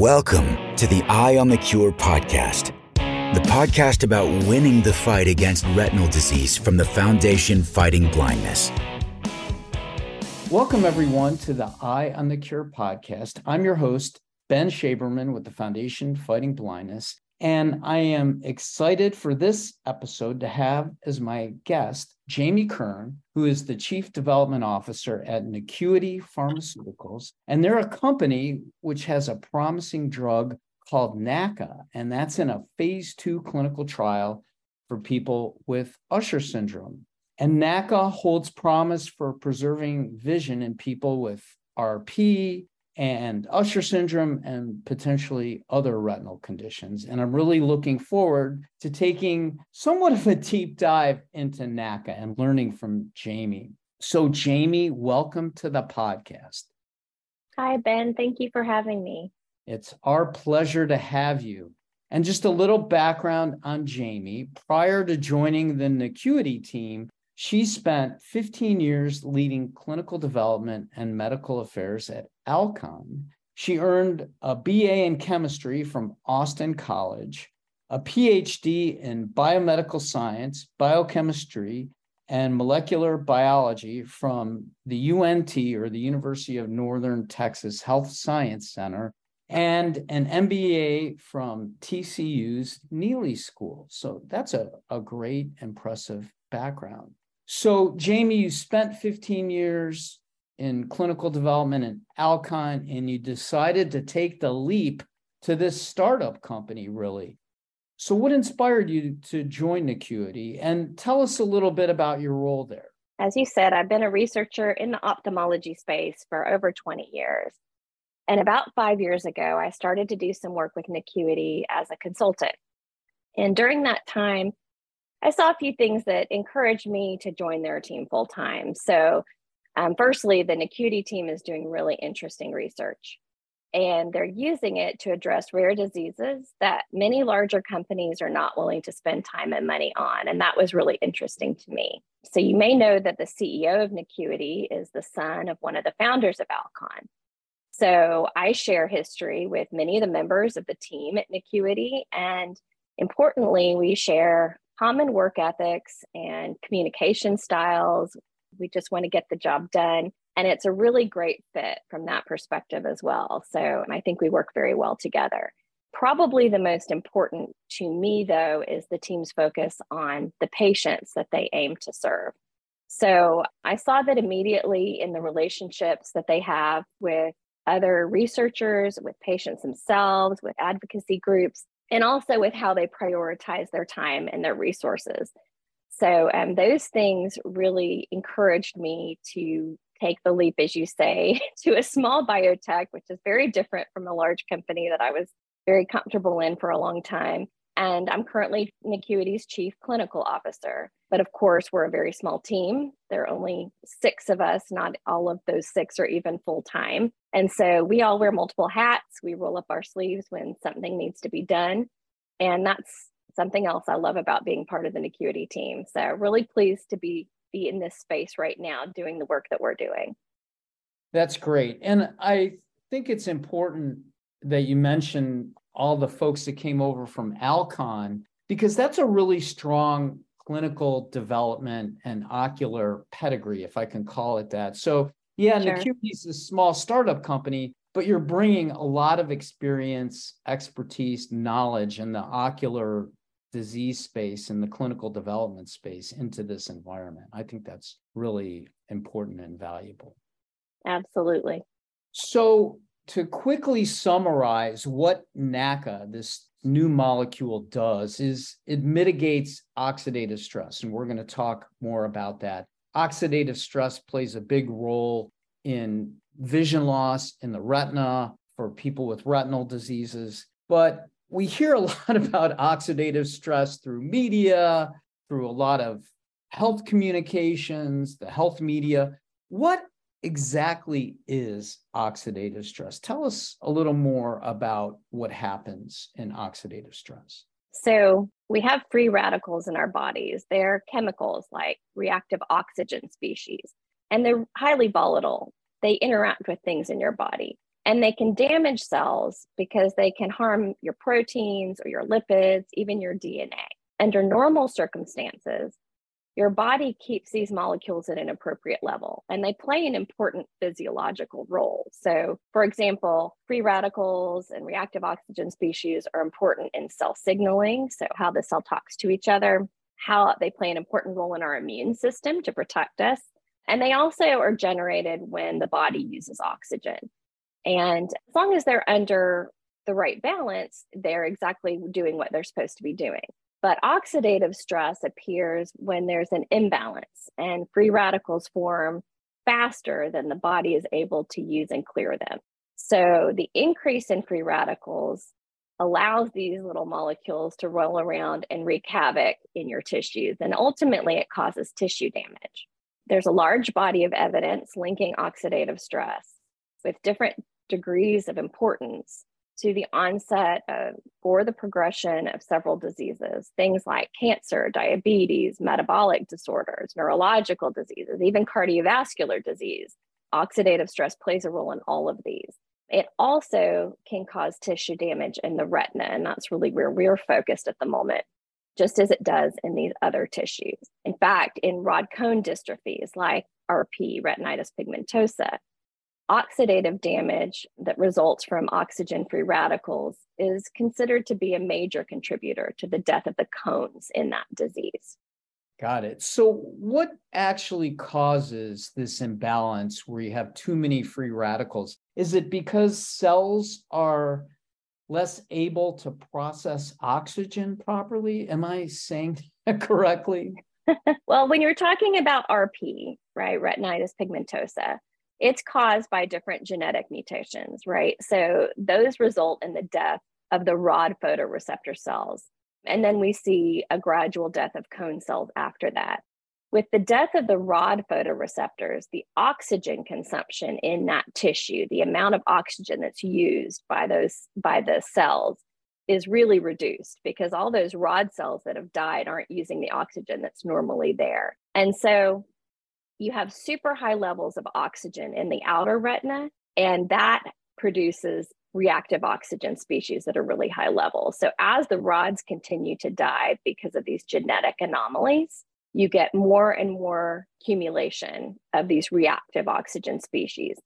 Welcome to the Eye on the Cure podcast, the podcast about winning the fight against retinal disease from the Foundation Fighting Blindness. Welcome, everyone, to the Eye on the Cure podcast. I'm your host, Ben Shaberman with the Foundation Fighting Blindness. And I am excited for this episode to have as my guest Jami Kern, who is the Chief Development Officer at Nacuity Pharmaceuticals. And they're a company which has a promising drug called NACA, and that's in a phase two clinical trial for people with Usher syndrome. And NACA holds promise for preserving vision in people with RP, and Usher syndrome and potentially other retinal conditions. And I'm really looking forward to taking somewhat of a deep dive into NACA and learning from Jami. So, Jami, welcome to the podcast. Hi, Ben. Thank you for having me. It's our pleasure to have you. And just a little background on Jami. Prior to joining the Nacuity team, she spent 15 years leading clinical development and medical affairs at Alcon. She earned a BA in chemistry from Austin College, a PhD in biomedical science, biochemistry, and molecular biology from the UNT or the University of Northern Texas Health Science Center, and an MBA from TCU's Neeley School. So that's a, a great, impressive background. So, Jami, you spent 15 years in clinical development at Alcon, and you decided to take the leap to this startup company, really. So, what inspired you to join Nacuity? And tell us a little bit about your role there. As you said, I've been a researcher in the ophthalmology space for over 20 years. And about five years ago, I started to do some work with Nacuity as a consultant. And during that time, I saw a few things that encouraged me to join their team full time. So, um, firstly, the Nacuity team is doing really interesting research, and they're using it to address rare diseases that many larger companies are not willing to spend time and money on. And that was really interesting to me. So, you may know that the CEO of Nacuity is the son of one of the founders of Alcon. So, I share history with many of the members of the team at Nacuity. And importantly, we share common work ethics and communication styles. We just want to get the job done. And it's a really great fit from that perspective as well. So I think we work very well together. Probably the most important to me, though, is the team's focus on the patients that they aim to serve. So I saw that immediately in the relationships that they have with other researchers, with patients themselves, with advocacy groups, and also with how they prioritize their time and their resources. So um, those things really encouraged me to take the leap, as you say, to a small biotech, which is very different from a large company that I was very comfortable in for a long time. And I'm currently Nacuity's chief clinical officer. But of course, we're a very small team. There are only six of us. Not all of those six are even full time. And so we all wear multiple hats. We roll up our sleeves when something needs to be done. And that's something else I love about being part of the Nacuity team. So really pleased to be be in this space right now doing the work that we're doing. That's great. And I think it's important that you mention all the folks that came over from Alcon because that's a really strong clinical development and ocular pedigree, if I can call it that. So, yeah, sure. Is a small startup company, but you're bringing a lot of experience, expertise, knowledge in the ocular disease space and the clinical development space into this environment. I think that's really important and valuable. Absolutely. So, to quickly summarize what NACA, this new molecule does is it mitigates oxidative stress. And we're going to talk more about that. Oxidative stress plays a big role in vision loss in the retina for people with retinal diseases. But we hear a lot about oxidative stress through media, through a lot of health communications, the health media. What exactly is oxidative stress? Tell us a little more about what happens in oxidative stress. So, we have free radicals in our bodies. They're chemicals like reactive oxygen species, and they're highly volatile. They interact with things in your body. And they can damage cells because they can harm your proteins or your lipids, even your DNA. Under normal circumstances, your body keeps these molecules at an appropriate level and they play an important physiological role. So, for example, free radicals and reactive oxygen species are important in cell signaling, so how the cell talks to each other, how they play an important role in our immune system to protect us. And they also are generated when the body uses oxygen. And as long as they're under the right balance, they're exactly doing what they're supposed to be doing. But oxidative stress appears when there's an imbalance and free radicals form faster than the body is able to use and clear them. So the increase in free radicals allows these little molecules to roll around and wreak havoc in your tissues. And ultimately, it causes tissue damage. There's a large body of evidence linking oxidative stress with different degrees of importance to the onset of, or the progression of several diseases, things like cancer, diabetes, metabolic disorders, neurological diseases, even cardiovascular disease. Oxidative stress plays a role in all of these. It also can cause tissue damage in the retina, and that's really where we're focused at the moment, just as it does in these other tissues. In fact, in rod cone dystrophies like RP, retinitis pigmentosa, oxidative damage that results from oxygen free radicals is considered to be a major contributor to the death of the cones in that disease. Got it. So, what actually causes this imbalance where you have too many free radicals? Is it because cells are less able to process oxygen properly? Am I saying that correctly? well, when you're talking about RP, right, retinitis pigmentosa, it's caused by different genetic mutations, right? So those result in the death of the rod photoreceptor cells. And then we see a gradual death of cone cells after that. With the death of the rod photoreceptors, the oxygen consumption in that tissue, the amount of oxygen that's used by those by the cells is really reduced because all those rod cells that have died aren't using the oxygen that's normally there. And so you have super high levels of oxygen in the outer retina, and that produces reactive oxygen species at a really high level. So as the rods continue to die because of these genetic anomalies, you get more and more accumulation of these reactive oxygen species.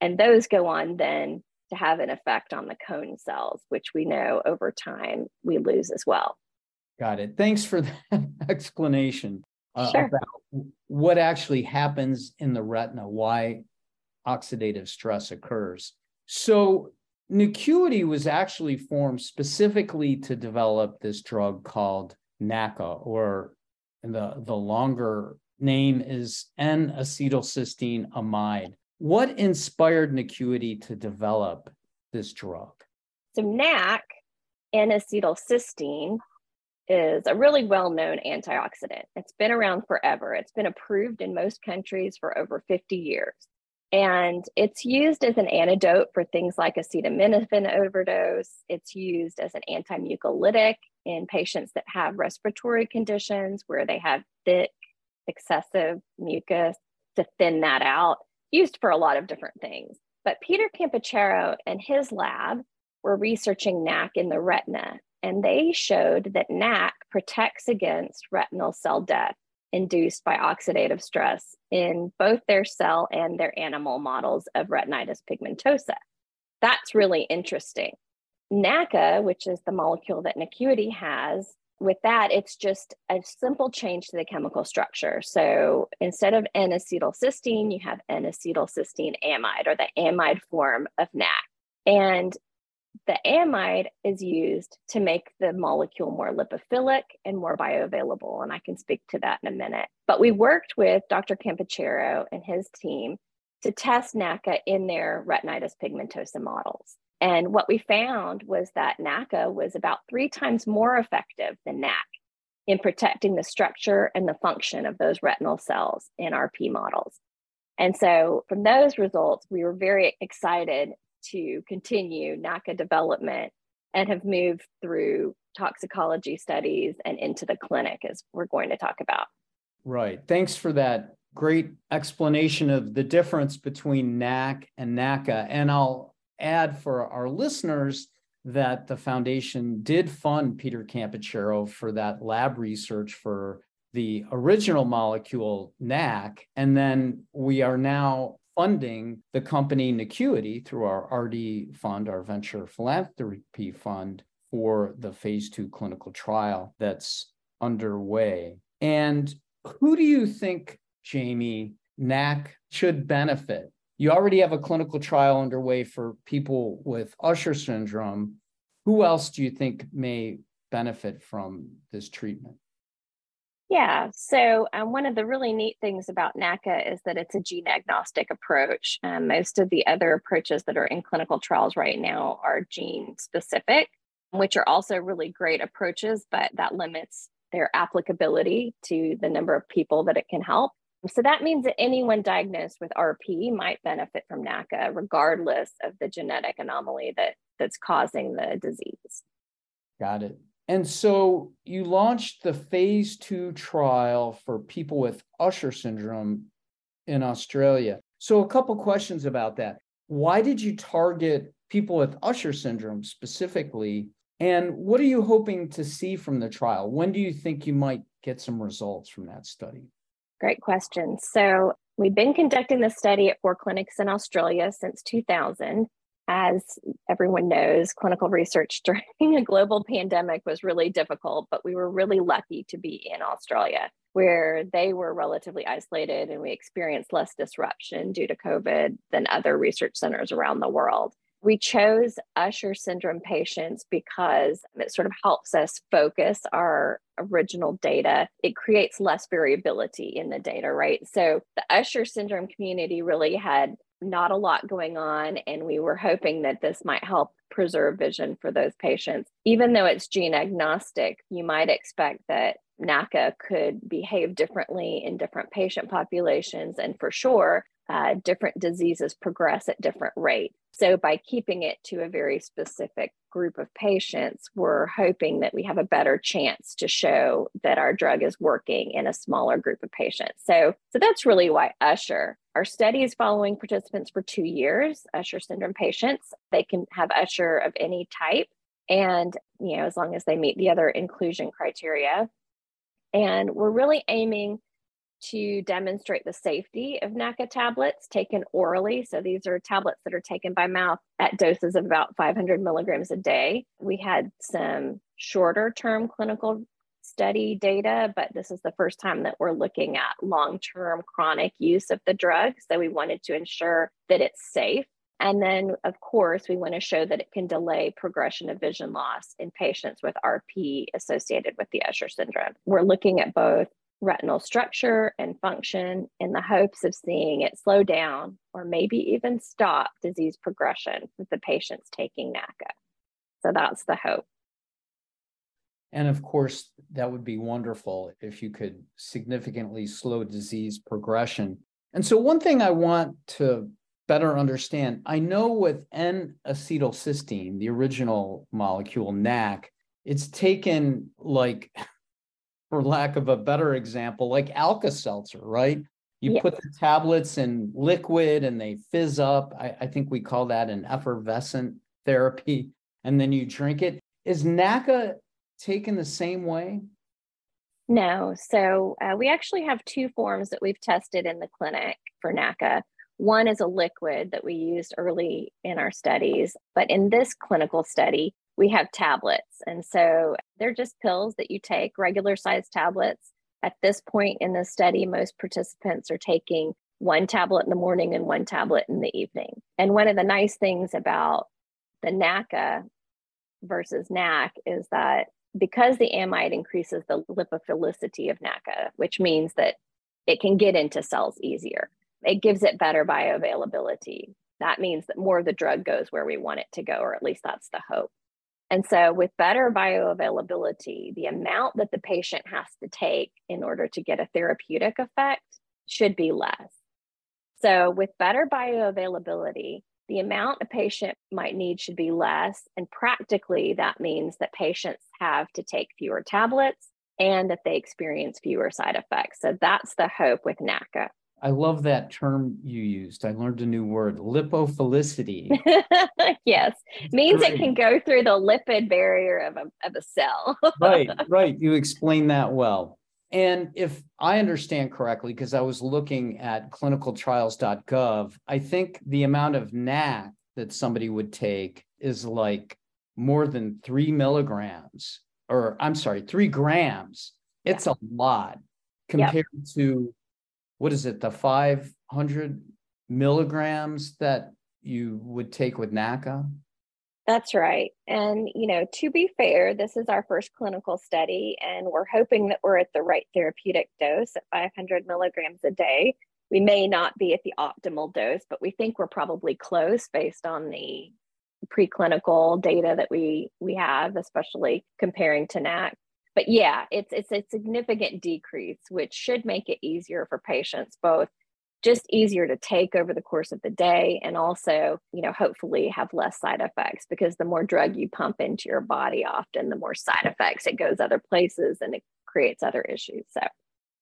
And those go on then to have an effect on the cone cells, which we know over time we lose as well. Got it. Thanks for that explanation uh, sure. about what actually happens in the retina, why oxidative stress occurs. So, Nacuity was actually formed specifically to develop this drug called NACA, or the, the longer name is N acetylcysteine amide. What inspired Nacuity to develop this drug? So, NAC, N acetylcysteine, is a really well known antioxidant. It's been around forever. It's been approved in most countries for over 50 years. And it's used as an antidote for things like acetaminophen overdose. It's used as an antimucolytic in patients that have respiratory conditions where they have thick, excessive mucus to thin that out. Used for a lot of different things. But Peter Campochiaro and his lab were researching NAC in the retina and they showed that NAC protects against retinal cell death induced by oxidative stress in both their cell and their animal models of retinitis pigmentosa. That's really interesting. NACA, which is the molecule that Nacuity has, with that, it's just a simple change to the chemical structure. So instead of N acetylcysteine, you have N acetylcysteine amide or the amide form of NAC. And the amide is used to make the molecule more lipophilic and more bioavailable. And I can speak to that in a minute. But we worked with Dr. Campochiaro and his team to test NACA in their retinitis pigmentosa models. And what we found was that NACA was about three times more effective than NAC in protecting the structure and the function of those retinal cells in RP models. And so, from those results, we were very excited to continue NACA development and have moved through toxicology studies and into the clinic, as we're going to talk about. Right. Thanks for that great explanation of the difference between NAC and NACA. And I'll add for our listeners that the foundation did fund Peter Campochiaro for that lab research for the original molecule NAC. And then we are now funding the company Nacuity through our RD fund, our venture philanthropy fund, for the phase two clinical trial that's underway. And who do you think, Jami, NAC should benefit? You already have a clinical trial underway for people with Usher syndrome. Who else do you think may benefit from this treatment? Yeah, so um, one of the really neat things about NACA is that it's a gene agnostic approach. Um, most of the other approaches that are in clinical trials right now are gene specific, which are also really great approaches, but that limits their applicability to the number of people that it can help. So that means that anyone diagnosed with RP might benefit from NACA, regardless of the genetic anomaly that, that's causing the disease. Got it. And so you launched the phase two trial for people with Usher syndrome in Australia. So, a couple questions about that. Why did you target people with Usher syndrome specifically? And what are you hoping to see from the trial? When do you think you might get some results from that study? Great question. So, we've been conducting the study at four clinics in Australia since 2000 as everyone knows, clinical research during a global pandemic was really difficult, but we were really lucky to be in Australia where they were relatively isolated and we experienced less disruption due to COVID than other research centers around the world. We chose Usher syndrome patients because it sort of helps us focus our original data. It creates less variability in the data, right? So the Usher syndrome community really had not a lot going on, and we were hoping that this might help preserve vision for those patients. Even though it's gene agnostic, you might expect that NACA could behave differently in different patient populations, and for sure, uh, different diseases progress at different rates. So, by keeping it to a very specific group of patients, we're hoping that we have a better chance to show that our drug is working in a smaller group of patients. So, so that's really why Usher. Our study is following participants for two years, Usher syndrome patients. They can have Usher of any type, and you know, as long as they meet the other inclusion criteria. And we're really aiming to demonstrate the safety of NACA tablets taken orally. So these are tablets that are taken by mouth at doses of about 500 milligrams a day. We had some shorter term clinical study data, but this is the first time that we're looking at long term chronic use of the drug. So we wanted to ensure that it's safe. And then, of course, we want to show that it can delay progression of vision loss in patients with RP associated with the Usher syndrome. We're looking at both retinal structure and function in the hopes of seeing it slow down or maybe even stop disease progression with the patients taking NACA. So that's the hope. And of course, that would be wonderful if you could significantly slow disease progression. And so, one thing I want to better understand I know with N acetylcysteine, the original molecule NAC, it's taken like for lack of a better example, like Alka Seltzer, right? You yeah. put the tablets in liquid and they fizz up. I, I, think we call that an effervescent therapy. And then you drink it. Is NACA taken the same way? No. So uh, we actually have two forms that we've tested in the clinic for NACA. One is a liquid that we used early in our studies, but in this clinical study, we have tablets. And so they're just pills that you take, regular sized tablets. At this point in the study, most participants are taking one tablet in the morning and one tablet in the evening. And one of the nice things about the NACA versus NAC is that because the amide increases the lipophilicity of NACA, which means that it can get into cells easier, it gives it better bioavailability. That means that more of the drug goes where we want it to go, or at least that's the hope. And so, with better bioavailability, the amount that the patient has to take in order to get a therapeutic effect should be less. So, with better bioavailability, the amount a patient might need should be less. And practically, that means that patients have to take fewer tablets and that they experience fewer side effects. So, that's the hope with NACA. I love that term you used. I learned a new word, lipophilicity. yes, means Great. it can go through the lipid barrier of a, of a cell. right, right. You explained that well. And if I understand correctly, because I was looking at clinicaltrials.gov, I think the amount of NAC that somebody would take is like more than three milligrams, or I'm sorry, three grams. It's yeah. a lot compared yep. to what is it, the 500 milligrams that you would take with NACA? That's right. And, you know, to be fair, this is our first clinical study, and we're hoping that we're at the right therapeutic dose at 500 milligrams a day. We may not be at the optimal dose, but we think we're probably close based on the preclinical data that we we have, especially comparing to NAC but yeah, it's it's a significant decrease, which should make it easier for patients, both just easier to take over the course of the day and also, you know, hopefully have less side effects because the more drug you pump into your body, often the more side effects it goes other places and it creates other issues. So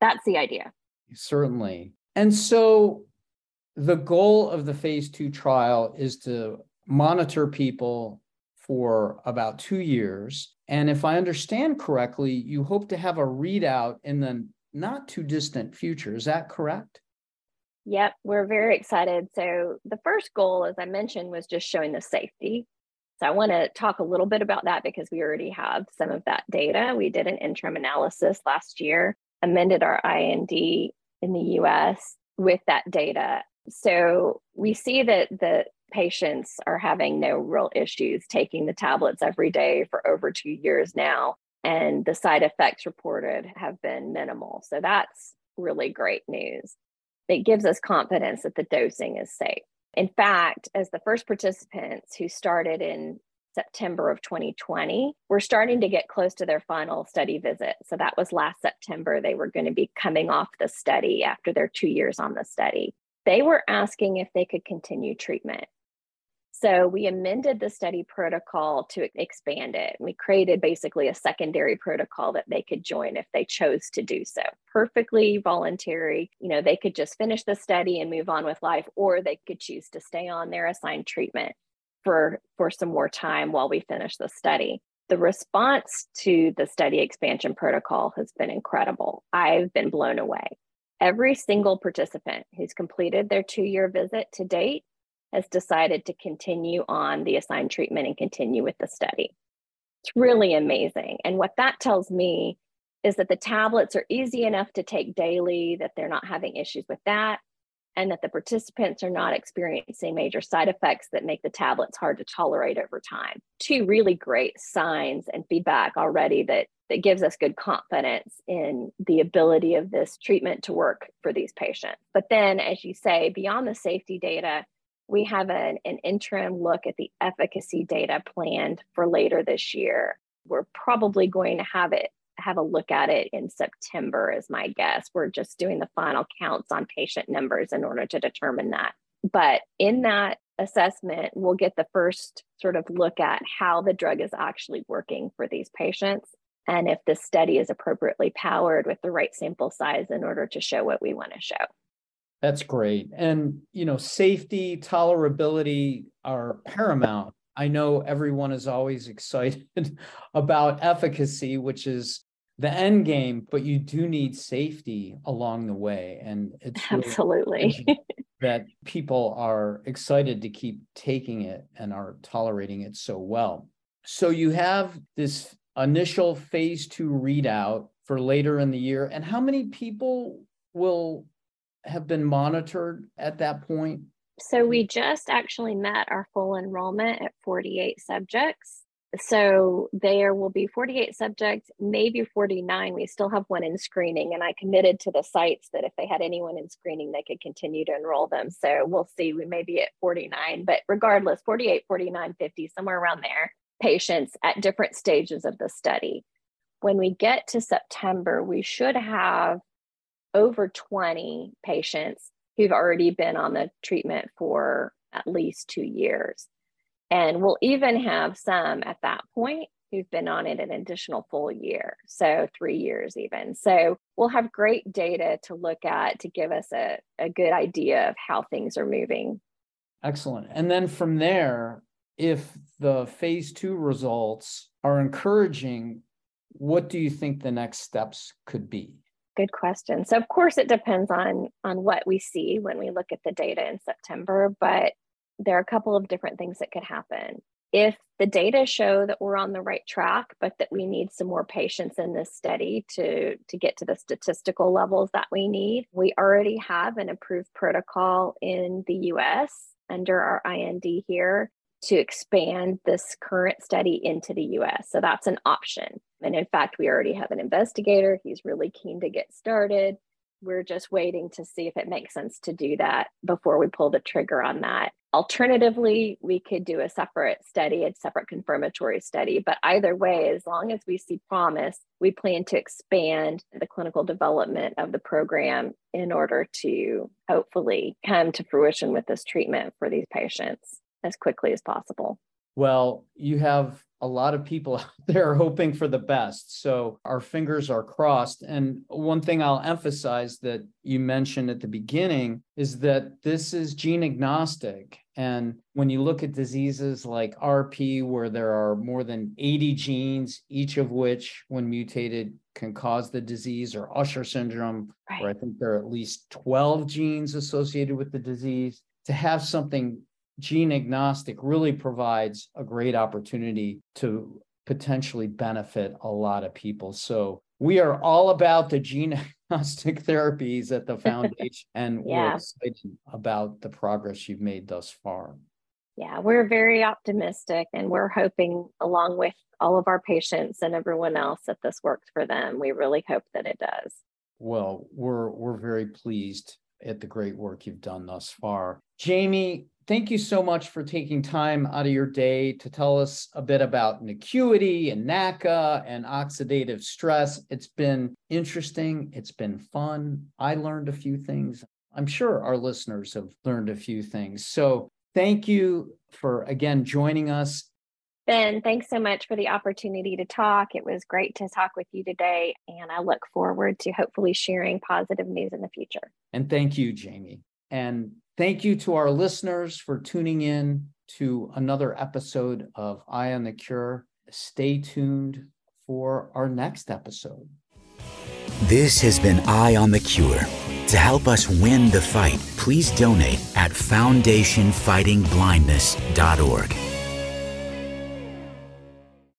that's the idea. Certainly. And so the goal of the phase two trial is to monitor people for about two years. And if I understand correctly, you hope to have a readout in the not too distant future. Is that correct? Yep, we're very excited. So, the first goal, as I mentioned, was just showing the safety. So, I want to talk a little bit about that because we already have some of that data. We did an interim analysis last year, amended our IND in the US with that data. So, we see that the patients are having no real issues taking the tablets every day for over two years now. And the side effects reported have been minimal. So that's really great news. It gives us confidence that the dosing is safe. In fact, as the first participants who started in September of 2020, we're starting to get close to their final study visit. So that was last September. They were going to be coming off the study after their two years on the study. They were asking if they could continue treatment. So we amended the study protocol to expand it. We created basically a secondary protocol that they could join if they chose to do so. Perfectly voluntary. You know, they could just finish the study and move on with life, or they could choose to stay on their assigned treatment for, for some more time while we finish the study. The response to the study expansion protocol has been incredible. I've been blown away. Every single participant who's completed their two year visit to date has decided to continue on the assigned treatment and continue with the study. It's really amazing. And what that tells me is that the tablets are easy enough to take daily, that they're not having issues with that, and that the participants are not experiencing major side effects that make the tablets hard to tolerate over time. Two really great signs and feedback already that that gives us good confidence in the ability of this treatment to work for these patients. But then as you say, beyond the safety data, we have an, an interim look at the efficacy data planned for later this year. We're probably going to have it have a look at it in September, is my guess. We're just doing the final counts on patient numbers in order to determine that. But in that assessment, we'll get the first sort of look at how the drug is actually working for these patients and if the study is appropriately powered with the right sample size in order to show what we want to show. That's great. And, you know, safety, tolerability are paramount. I know everyone is always excited about efficacy, which is the end game, but you do need safety along the way. And it's really absolutely that people are excited to keep taking it and are tolerating it so well. So you have this initial phase two readout for later in the year. And how many people will have been monitored at that point? So we just actually met our full enrollment at 48 subjects. So there will be 48 subjects, maybe 49. We still have one in screening, and I committed to the sites that if they had anyone in screening, they could continue to enroll them. So we'll see. We may be at 49, but regardless, 48, 49, 50, somewhere around there, patients at different stages of the study. When we get to September, we should have over 20 patients who've already been on the treatment for at least two years. And we'll even have some at that point who've been on it an additional full year. So three years even. So we'll have great data to look at to give us a, a good idea of how things are moving. Excellent. And then from there, if the phase two results are encouraging, what do you think the next steps could be? Good question. So of course it depends on on what we see when we look at the data in September, but there are a couple of different things that could happen. If the data show that we're on the right track, but that we need some more patients in this study to, to get to the statistical levels that we need, we already have an approved protocol in the US under our IND here to expand this current study into the US. So that's an option. And in fact, we already have an investigator. He's really keen to get started. We're just waiting to see if it makes sense to do that before we pull the trigger on that. Alternatively, we could do a separate study, a separate confirmatory study. But either way, as long as we see promise, we plan to expand the clinical development of the program in order to hopefully come to fruition with this treatment for these patients as quickly as possible. Well, you have a lot of people out there are hoping for the best. So our fingers are crossed. And one thing I'll emphasize that you mentioned at the beginning is that this is gene agnostic. And when you look at diseases like RP, where there are more than 80 genes, each of which, when mutated, can cause the disease, or Usher syndrome, right. where I think there are at least 12 genes associated with the disease, to have something gene agnostic really provides a great opportunity to potentially benefit a lot of people. So we are all about the gene agnostic therapies at the foundation, and yeah. we're excited about the progress you've made thus far. Yeah, we're very optimistic, and we're hoping, along with all of our patients and everyone else, that this works for them. We really hope that it does. Well, we're we're very pleased at the great work you've done thus far. Jami, thank you so much for taking time out of your day to tell us a bit about NACUITY and NACA and oxidative stress. It's been interesting. It's been fun. I learned a few things. I'm sure our listeners have learned a few things. So thank you for again joining us. Ben, thanks so much for the opportunity to talk. It was great to talk with you today, and I look forward to hopefully sharing positive news in the future. And thank you, Jami. And Thank you to our listeners for tuning in to another episode of Eye on the Cure. Stay tuned for our next episode. This has been Eye on the Cure. To help us win the fight, please donate at foundationfightingblindness.org.